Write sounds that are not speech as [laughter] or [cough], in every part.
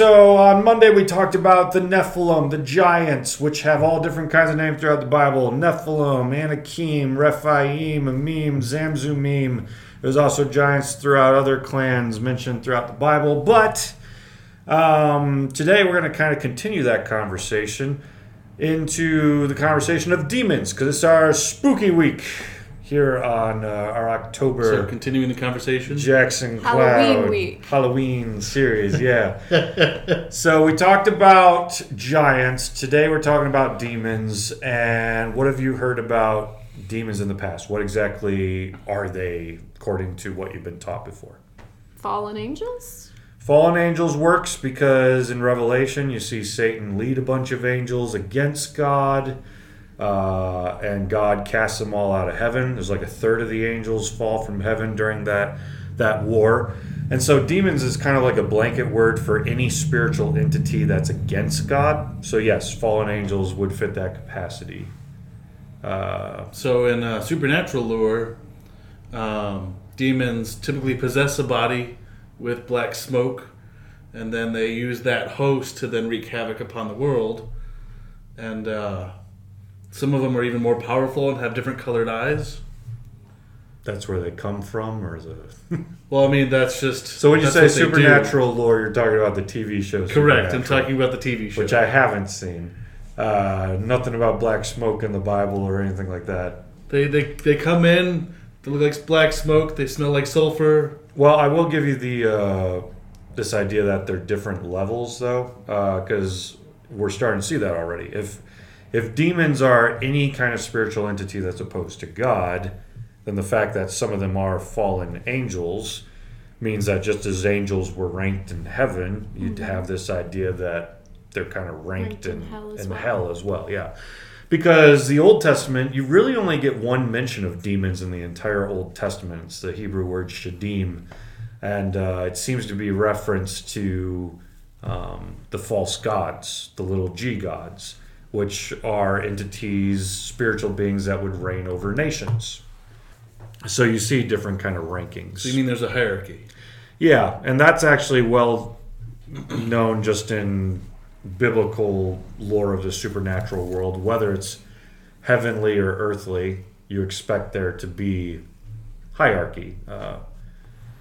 so on Monday we talked about the Nephilim, the giants, which have all different kinds of names throughout the Bible Nephilim, Anakim, Rephaim, Amim, Zamzummim. There's also giants throughout other clans mentioned throughout the Bible. But um, today we're going to kind of continue that conversation into the conversation of demons because it's our spooky week here on uh, our October. So continuing the conversation. Jackson Halloween Cloud week. Halloween series, yeah. [laughs] so we talked about giants. Today we're talking about demons. And what have you heard about demons in the past? What exactly are they, according to what you've been taught before? Fallen angels? Fallen angels works because in Revelation you see Satan lead a bunch of angels against God. Uh, and God casts them all out of heaven. There's like a third of the angels fall from heaven during that that war, and so demons is kind of like a blanket word for any spiritual entity that's against God. So yes, fallen angels would fit that capacity. Uh, So in uh, supernatural lore, um, demons typically possess a body with black smoke, and then they use that host to then wreak havoc upon the world. And uh, some of them are even more powerful and have different colored eyes. that's where they come from, or is it? [laughs] Well, I mean that's just so when you say what they do. supernatural lore, you're talking about the TV show. correct. I'm talking about the TV show. which I haven't seen. Uh, nothing about black smoke in the Bible or anything like that. They, they they come in. They look like black smoke. They smell like sulfur. Well, I will give you the uh, this idea that they're different levels, though, because we're starting to see that already. If if demons are any kind of spiritual entity that's opposed to God, then the fact that some of them are fallen angels means that just as angels were ranked in heaven, you'd have this idea that they're kind of ranked, Ranked in in, hell as in well. hell as well. Yeah. Because the Old Testament, you really only get one mention of demons in the entire Old Testament. It's the Hebrew word shadim, and uh, it seems to be reference to um, the false gods, the little g gods, which are entities, spiritual beings that would reign over nations. So you see different kind of rankings. So you mean there's a hierarchy? Yeah, and that's actually well known just in biblical lore of the supernatural world. Whether it's heavenly or earthly, you expect there to be hierarchy. Uh,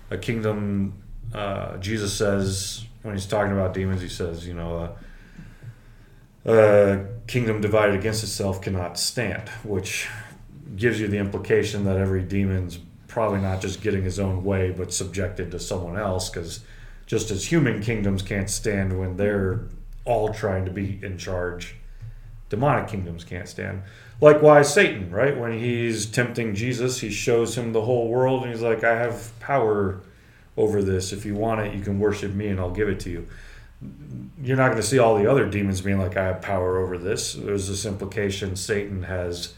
a kingdom, uh, Jesus says, when he's talking about demons, he says, you know, uh, a kingdom divided against itself cannot stand, which gives you the implication that every demon's probably not just getting his own way, but subjected to someone else. Because just as human kingdoms can't stand when they're all trying to be in charge, demonic kingdoms can't stand. Likewise, Satan, right? When he's tempting Jesus, he shows him the whole world, and he's like, "I have power over this. If you want it, you can worship me, and I'll give it to you." You're not going to see all the other demons being like, "I have power over this." There's this implication Satan has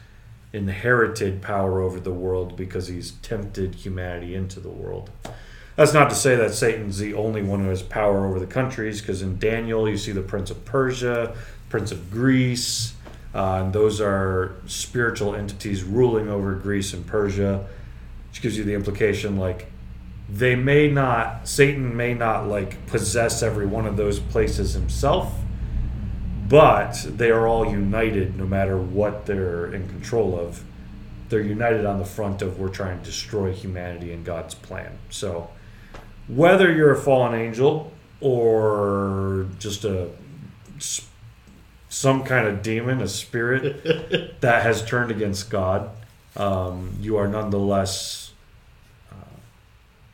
inherited power over the world because he's tempted humanity into the world. That's not to say that Satan's the only one who has power over the countries, because in Daniel you see the Prince of Persia, Prince of Greece, uh, and those are spiritual entities ruling over Greece and Persia, which gives you the implication like they may not, Satan may not like possess every one of those places himself, but they are all united no matter what they're in control of. They're united on the front of we're trying to destroy humanity and God's plan. So, whether you're a fallen angel or just a some kind of demon, a spirit [laughs] that has turned against God, um, you are nonetheless,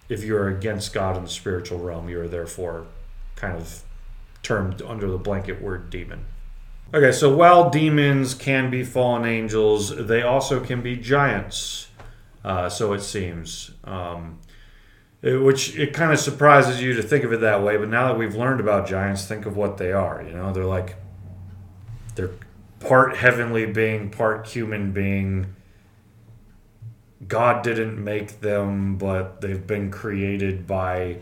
if you're against God in the spiritual realm, you are therefore kind of termed under the blanket word demon. Okay, so while demons can be fallen angels, they also can be giants. Uh, so it seems. Um, it- which it kind of surprises you to think of it that way, but now that we've learned about giants, think of what they are. You know, they're like they're part heavenly being, part human being. God didn't make them, but they've been created by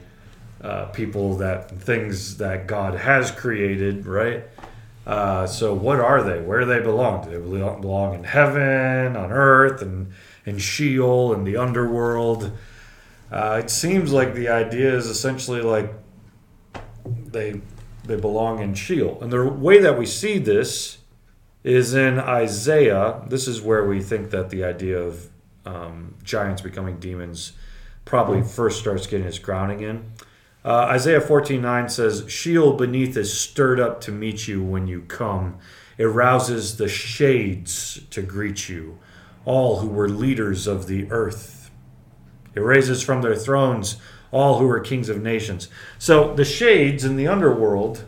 uh, people that things that God has created, right? Uh, so what are they? Where do they belong? Do they belong in heaven, on earth, and in Sheol, in the underworld? Uh, it seems like the idea is essentially like they they belong in Sheol. And the way that we see this is in Isaiah. This is where we think that the idea of um, giants becoming demons probably first starts getting its grounding in. Uh, Isaiah 14:9 says, "Sheol beneath is stirred up to meet you when you come. It rouses the shades to greet you, all who were leaders of the earth. It raises from their thrones all who were kings of nations." So the shades in the underworld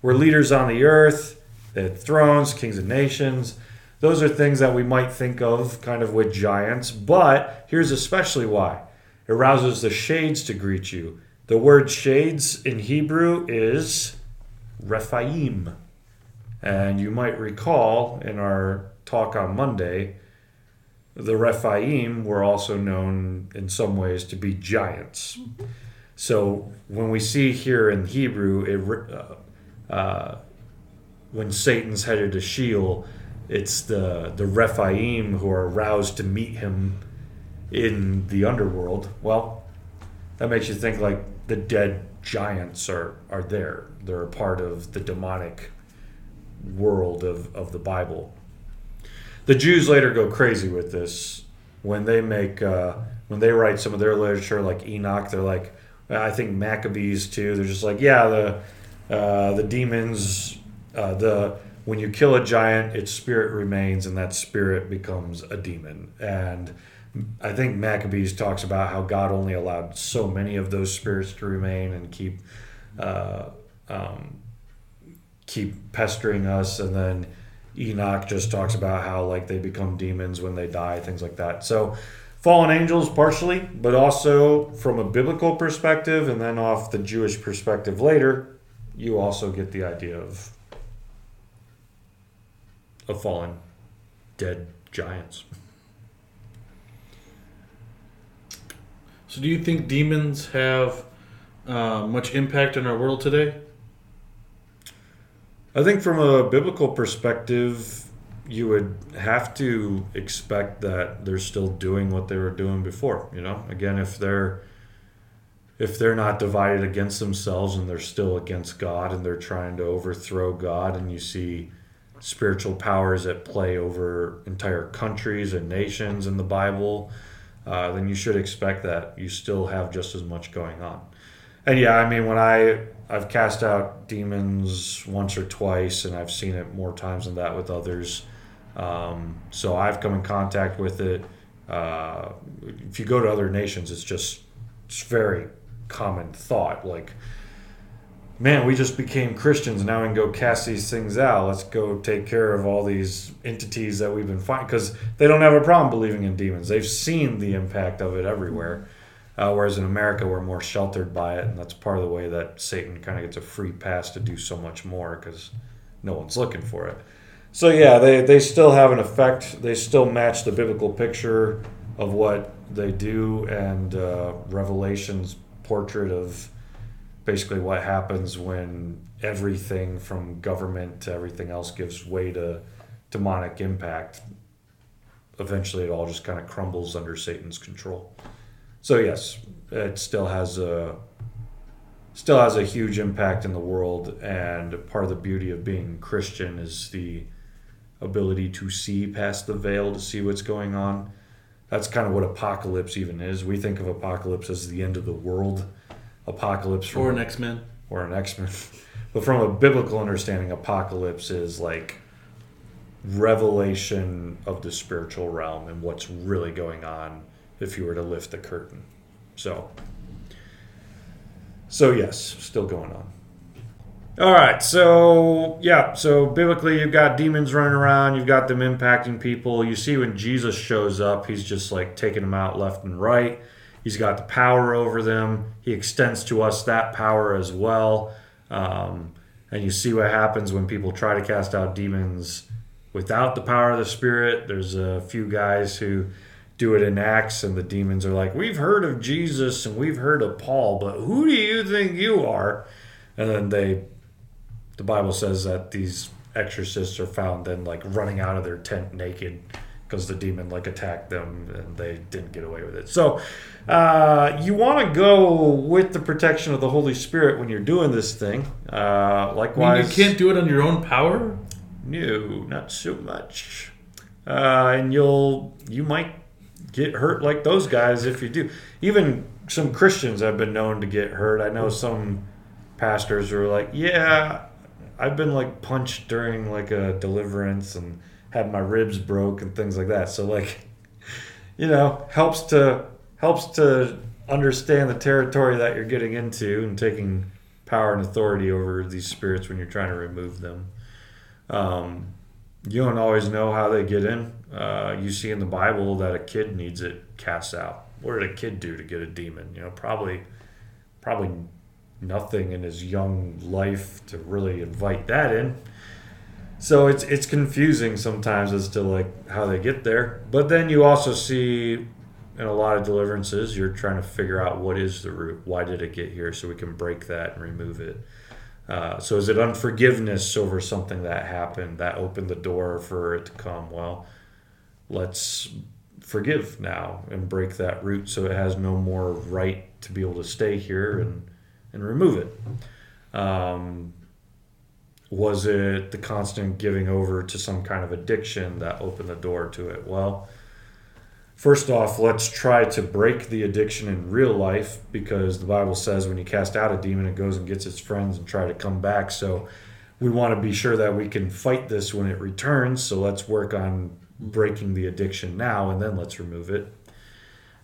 were leaders on the earth. They had thrones, kings of nations. Those are things that we might think of kind of with giants, but here's especially why. It rouses the shades to greet you. The word shades in Hebrew is Rephaim. And you might recall in our talk on Monday, the Rephaim were also known in some ways to be giants. So when we see here in Hebrew, it, uh, uh, when Satan's headed to Sheol, it's the the Rephaim who are roused to meet him in the underworld. Well, that makes you think like the dead giants are are there. They're a part of the demonic world of, of the Bible. The Jews later go crazy with this when they make uh, when they write some of their literature like Enoch. They're like, I think Maccabees too. They're just like, yeah, the uh, the demons, uh, the when you kill a giant, its spirit remains, and that spirit becomes a demon. And I think Maccabees talks about how God only allowed so many of those spirits to remain and keep uh, um, keep pestering us, and then Enoch just talks about how like they become demons when they die, things like that. So fallen angels partially, but also from a biblical perspective, and then off the Jewish perspective later, you also get the idea of of fallen dead giants. So, do you think demons have uh, much impact in our world today? I think from a biblical perspective, you would have to expect that they're still doing what they were doing before. You know, again, if they're if they're not divided against themselves and they're still against God and they're trying to overthrow God, and you see spiritual powers at play over entire countries and nations in the Bible, uh, then you should expect that you still have just as much going on. And yeah, I mean, when I I've cast out demons once or twice, and I've seen it more times than that with others. Um, so I've come in contact with it. Uh, if you go to other nations, it's just it's very common thought. Like, man, we just became Christians. Now we can go cast these things out. Let's go take care of all these entities that we've been fighting because they don't have a problem believing in demons. They've seen the impact of it everywhere. Uh, whereas in America, we're more sheltered by it, and that's part of the way that Satan kind of gets a free pass to do so much more because no one's looking for it. So yeah, they, they still have an effect. They still match the biblical picture of what they do, and uh, Revelation's portrait of basically what happens when everything from government to everything else gives way to demonic impact. Eventually, it all just kind of crumbles under Satan's control. So yes, it still has a still has a huge impact in the world, and part of the beauty of being Christian is the ability to see past the veil to see what's going on. That's kind of what apocalypse even is. We think of apocalypse as the end of the world. Apocalypse from Or an X Men? or an X-Men. [laughs] But from a biblical understanding, apocalypse is like revelation of the spiritual realm and what's really going on if you were to lift the curtain. So so yes, still going on. All right, so yeah, so biblically you've got demons running around, you've got them impacting people. You see when Jesus shows up, he's just like taking them out left and right. He's got the power over them. He extends to us that power as well. Um, and you see what happens when people try to cast out demons without the power of the Spirit. There's a few guys who do it in Acts, and the demons are like, We've heard of Jesus and we've heard of Paul, but who do you think you are? And then they, the Bible says that these exorcists are found then like running out of their tent naked because the demon like attacked them and they didn't get away with it. So uh, you want to go with the protection of the Holy Spirit when you're doing this thing. Uh, I mean, likewise, you can't do it on your own power. no, not so much. Uh, and you'll you might get hurt like those guys if you do. Even some Christians have been known to get hurt. I know some pastors who are like, "Yeah, I've been like punched during like a deliverance and had my ribs broke and things like that." So like, [laughs] you know, helps to helps to understand the territory that you're getting into and taking power and authority over these spirits when you're trying to remove them. Um, you don't always know how they get in. Uh, you see in the Bible that a kid needs it cast out. What did a kid do to get a demon? You know, probably, probably nothing in his young life to really invite that in. So it's it's confusing sometimes as to like how they get there. But then you also see in a lot of deliverances, you're trying to figure out what is the root. Why did it get here? So we can break that and remove it. Uh, so is it unforgiveness over something that happened that opened the door for it to come? Well, let's forgive now and break that root so it has no more right to be able to stay here and and remove it. Um, was it the constant giving over to some kind of addiction that opened the door to it? Well, first off, let's try to break the addiction in real life because the Bible says when you cast out a demon, it goes and gets its friends and try to come back. So we want to be sure that we can fight this when it returns. So let's work on breaking the addiction now and then let's remove it.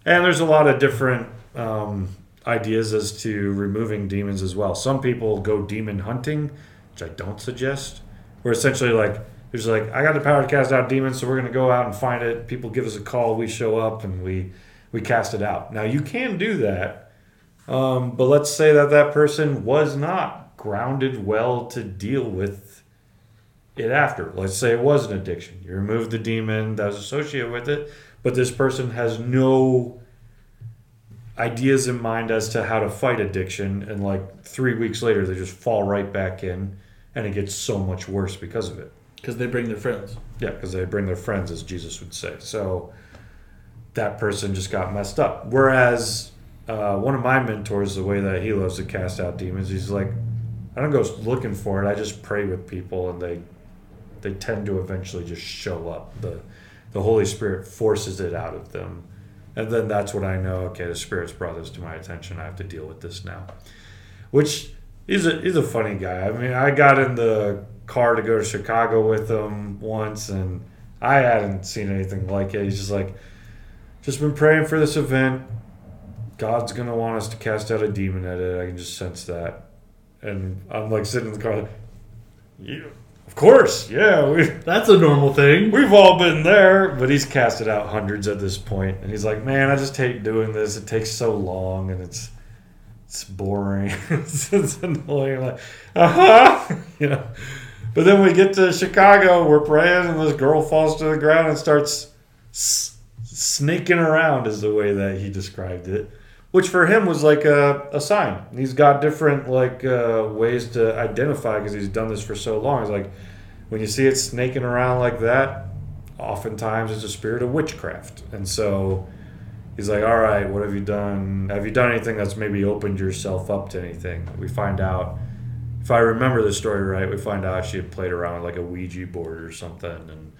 And there's a lot of different um, ideas as to removing demons as well. Some people go demon hunting, which I don't suggest. Where essentially like there's like I got the power to cast out demons, so we're gonna go out and find it. People give us a call, we show up, and we we cast it out. Now you can do that, um, but let's say that that person was not grounded well to deal with it after. Let's say it was an addiction. You remove the demon that was associated with it, but this person has no ideas in mind as to how to fight addiction and like three weeks later they just fall right back in and it gets so much worse because of it. Because they bring their friends. yeah because they bring their friends as jesus would say. So that person just got messed up. Whereas uh, one of my mentors the way that he loves to cast out demons he's like i don't go looking for it. I just pray with people and they they tend to eventually just show up. The the holy spirit forces it out of them and then that's when I know, okay, the Spirit's brought this to my attention. I have to deal with this now. Which he's a he's a funny guy. I mean, I got in the car to go to Chicago with him once, and I hadn't seen anything like it. He's just like, just been praying for this event. God's gonna want us to cast out a demon at it. I can just sense that. And I'm like sitting in the car, like, yeah, of course, yeah, we That's a normal thing. We've all been there, but he's casted out hundreds at this point, and he's like, "Man, I just hate doing this. It takes so long, and it's it's boring. [laughs] it's, it's annoying." Like, [laughs] uh huh, you know. But then we get to Chicago, we're praying, and this girl falls to the ground and starts s- sneaking around, is the way that he described it. Which for him was like a, a sign. He's got different like uh, ways to identify because he's done this for so long. He's like, when you see it snaking around like that, oftentimes it's a spirit of witchcraft. And so he's like, All right, what have you done? Have you done anything that's maybe opened yourself up to anything? We find out, if I remember the story right, we find out she had played around with like a Ouija board or something. And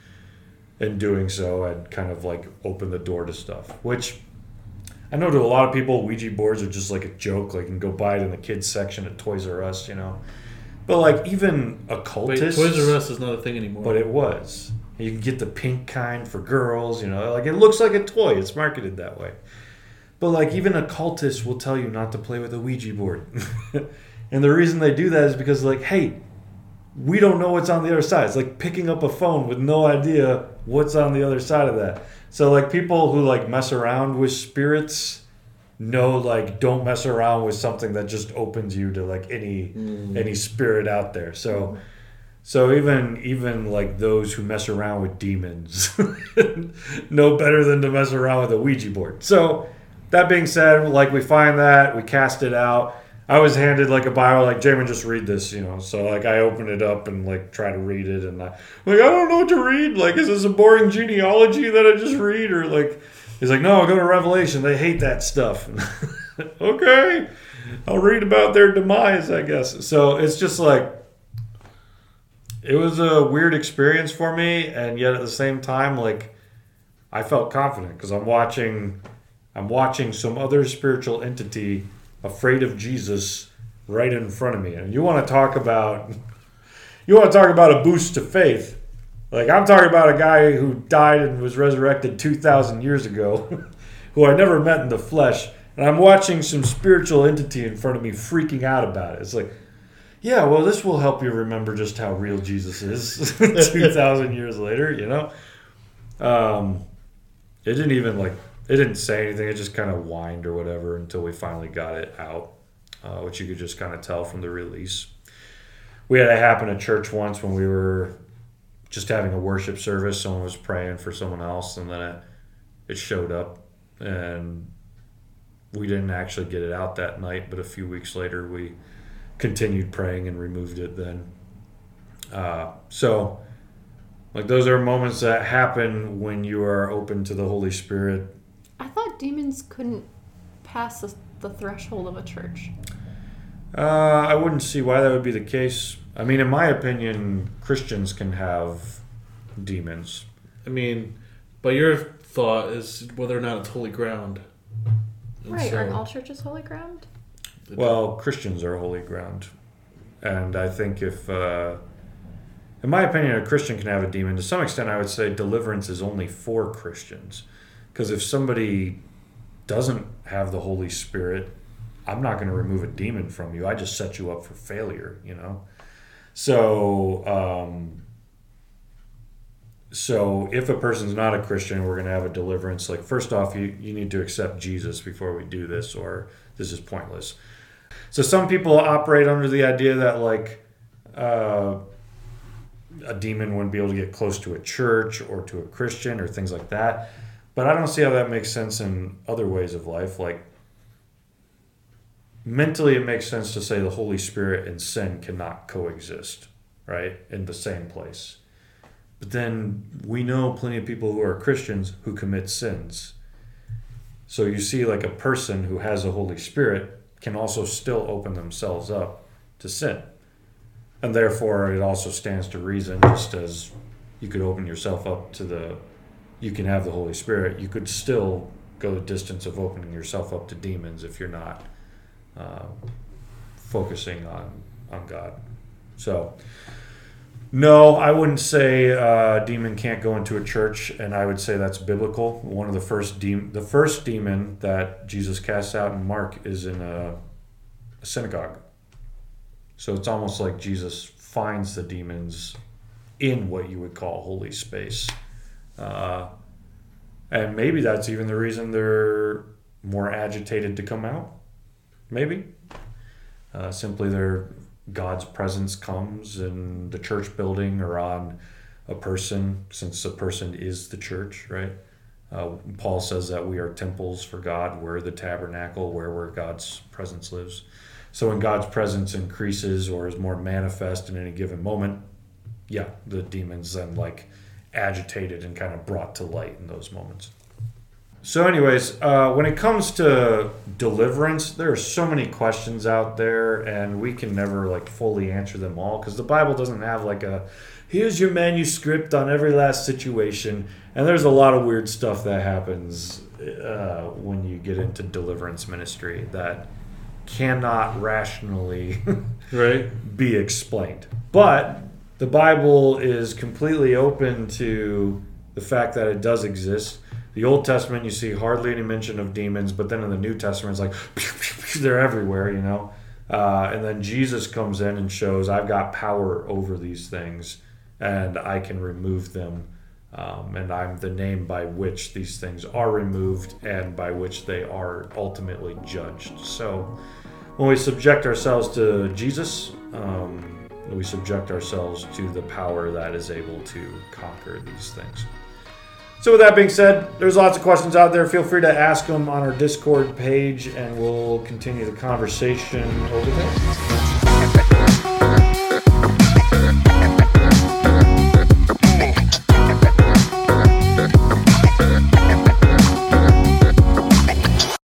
in doing so, had kind of like opened the door to stuff, which I know to a lot of people, Ouija boards are just like a joke. Like you can go buy it in the kids section at Toys R Us, you know. But like even Wait, occultists, Toys R Us is not a thing anymore. but it was. You can get the pink kind for girls, you know, like it looks like a toy. It's marketed that way. But like even occultists will tell you not to play with a Ouija board. [laughs] and the reason they do that is because like, hey, we don't know what's on the other side. It's like picking up a phone with no idea what's on the other side of that. So like people who like mess around with spirits know like don't mess around with something that just opens you to like any mm. any spirit out there. So mm-hmm. so even even like those who mess around with demons [laughs] know better than to mess around with a Ouija board. So that being said, like we find that we cast it out. I was handed like a Bible, like Jamin, just read this, you know. So like I opened it up and like try to read it, and I, like I don't know what to read. Like, is this a boring genealogy that I just read, or like he's like, no, go to Revelation. They hate that stuff. [laughs] okay, I'll read about their demise, I guess. So it's just like it was a weird experience for me, and yet at the same time, like I felt confident because I'm watching, I'm watching some other spiritual entity afraid of Jesus right in front of me, and you want to talk about, [laughs] you want to talk about a boost to faith. Like I'm talking about a guy who died and was resurrected two thousand years ago, [laughs] who I never met in the flesh, and I'm watching some spiritual entity in front of me freaking out about it. It's like yeah, well, this will help you remember just how real Jesus is [laughs] 2,000 years later, you know? Um, it didn't even like, it didn't say anything. It just kind of whined or whatever until we finally got it out, uh, which you could just kind of tell from the release. We had it happen at church once when we were just having a worship service. Someone was praying for someone else, and then it, it showed up. And we didn't actually get it out that night, but a few weeks later, we continued praying and removed it then. Uh, so, like, those are moments that happen when you are open to the Holy Spirit. I thought demons couldn't pass the, the threshold of a church. Uh, I wouldn't see why that would be the case. I mean, in my opinion, Christians can have demons. I mean, but your thought is whether or not it's holy ground. And Right, so- aren't all churches holy ground? Well, Christians are holy ground. And I think if, uh, in my opinion, a Christian can have a demon. To some extent, I would say deliverance is only for Christians. Because if somebody doesn't have the Holy Spirit, I'm not going to remove a demon from you. I just set you up for failure, you know? So, um, so if a person's not a Christian, we're going to have a deliverance. Like, first off, you, you need to accept Jesus before we do this, or this is pointless. So some people operate under the idea that like uh, a demon wouldn't be able to get close to a church or to a Christian or things like that. But I don't see how that makes sense in other ways of life. Like mentally, it makes sense to say the Holy Spirit and sin cannot coexist, right, in the same place. But then we know plenty of people who are Christians who commit sins. So you see, like a person who has a Holy Spirit can also still open themselves up to sin. And therefore, it also stands to reason, just as you could open yourself up to the, you can have the Holy Spirit, you could still go the distance of opening yourself up to demons if you're not uh, focusing on, on God. So, no, I wouldn't say uh, demon can't go into a church, and I would say that's biblical. One of the first demon, the first demon that Jesus casts out in Mark is in a, a synagogue. So it's almost like Jesus finds the demons in what you would call holy space, uh, and maybe that's even the reason they're more agitated to come out. Maybe uh, simply their God's presence comes in the church building or on a person, since a person is the church, right? Uh, Paul says that we are temples for God. We're the tabernacle where, where God's presence lives. So when God's presence increases or is more manifest in any given moment, yeah, the demons then like agitated and kind of brought to light in those moments. So, anyways, uh, when it comes to deliverance, there are so many questions out there, and we can never like fully answer them all because the Bible doesn't have like a here's your manuscript on every last situation, and there's a lot of weird stuff that happens uh, when you get into deliverance ministry that cannot rationally [laughs] right? be explained. But the Bible is completely open to the fact that it does exist. The Old Testament, you see hardly any mention of demons, but then in the New Testament, it's like [laughs] they're everywhere, you know. Uh, and then Jesus comes in and shows, I've got power over these things, and I can remove them. Um, and I'm the name by which these things are removed and by which they are ultimately judged. So when we subject ourselves to Jesus, um, we subject ourselves to the power that is able to conquer these things. So with that being said, there's lots of questions out there. Feel free to ask them on our Discord page, and we'll continue the conversation over there.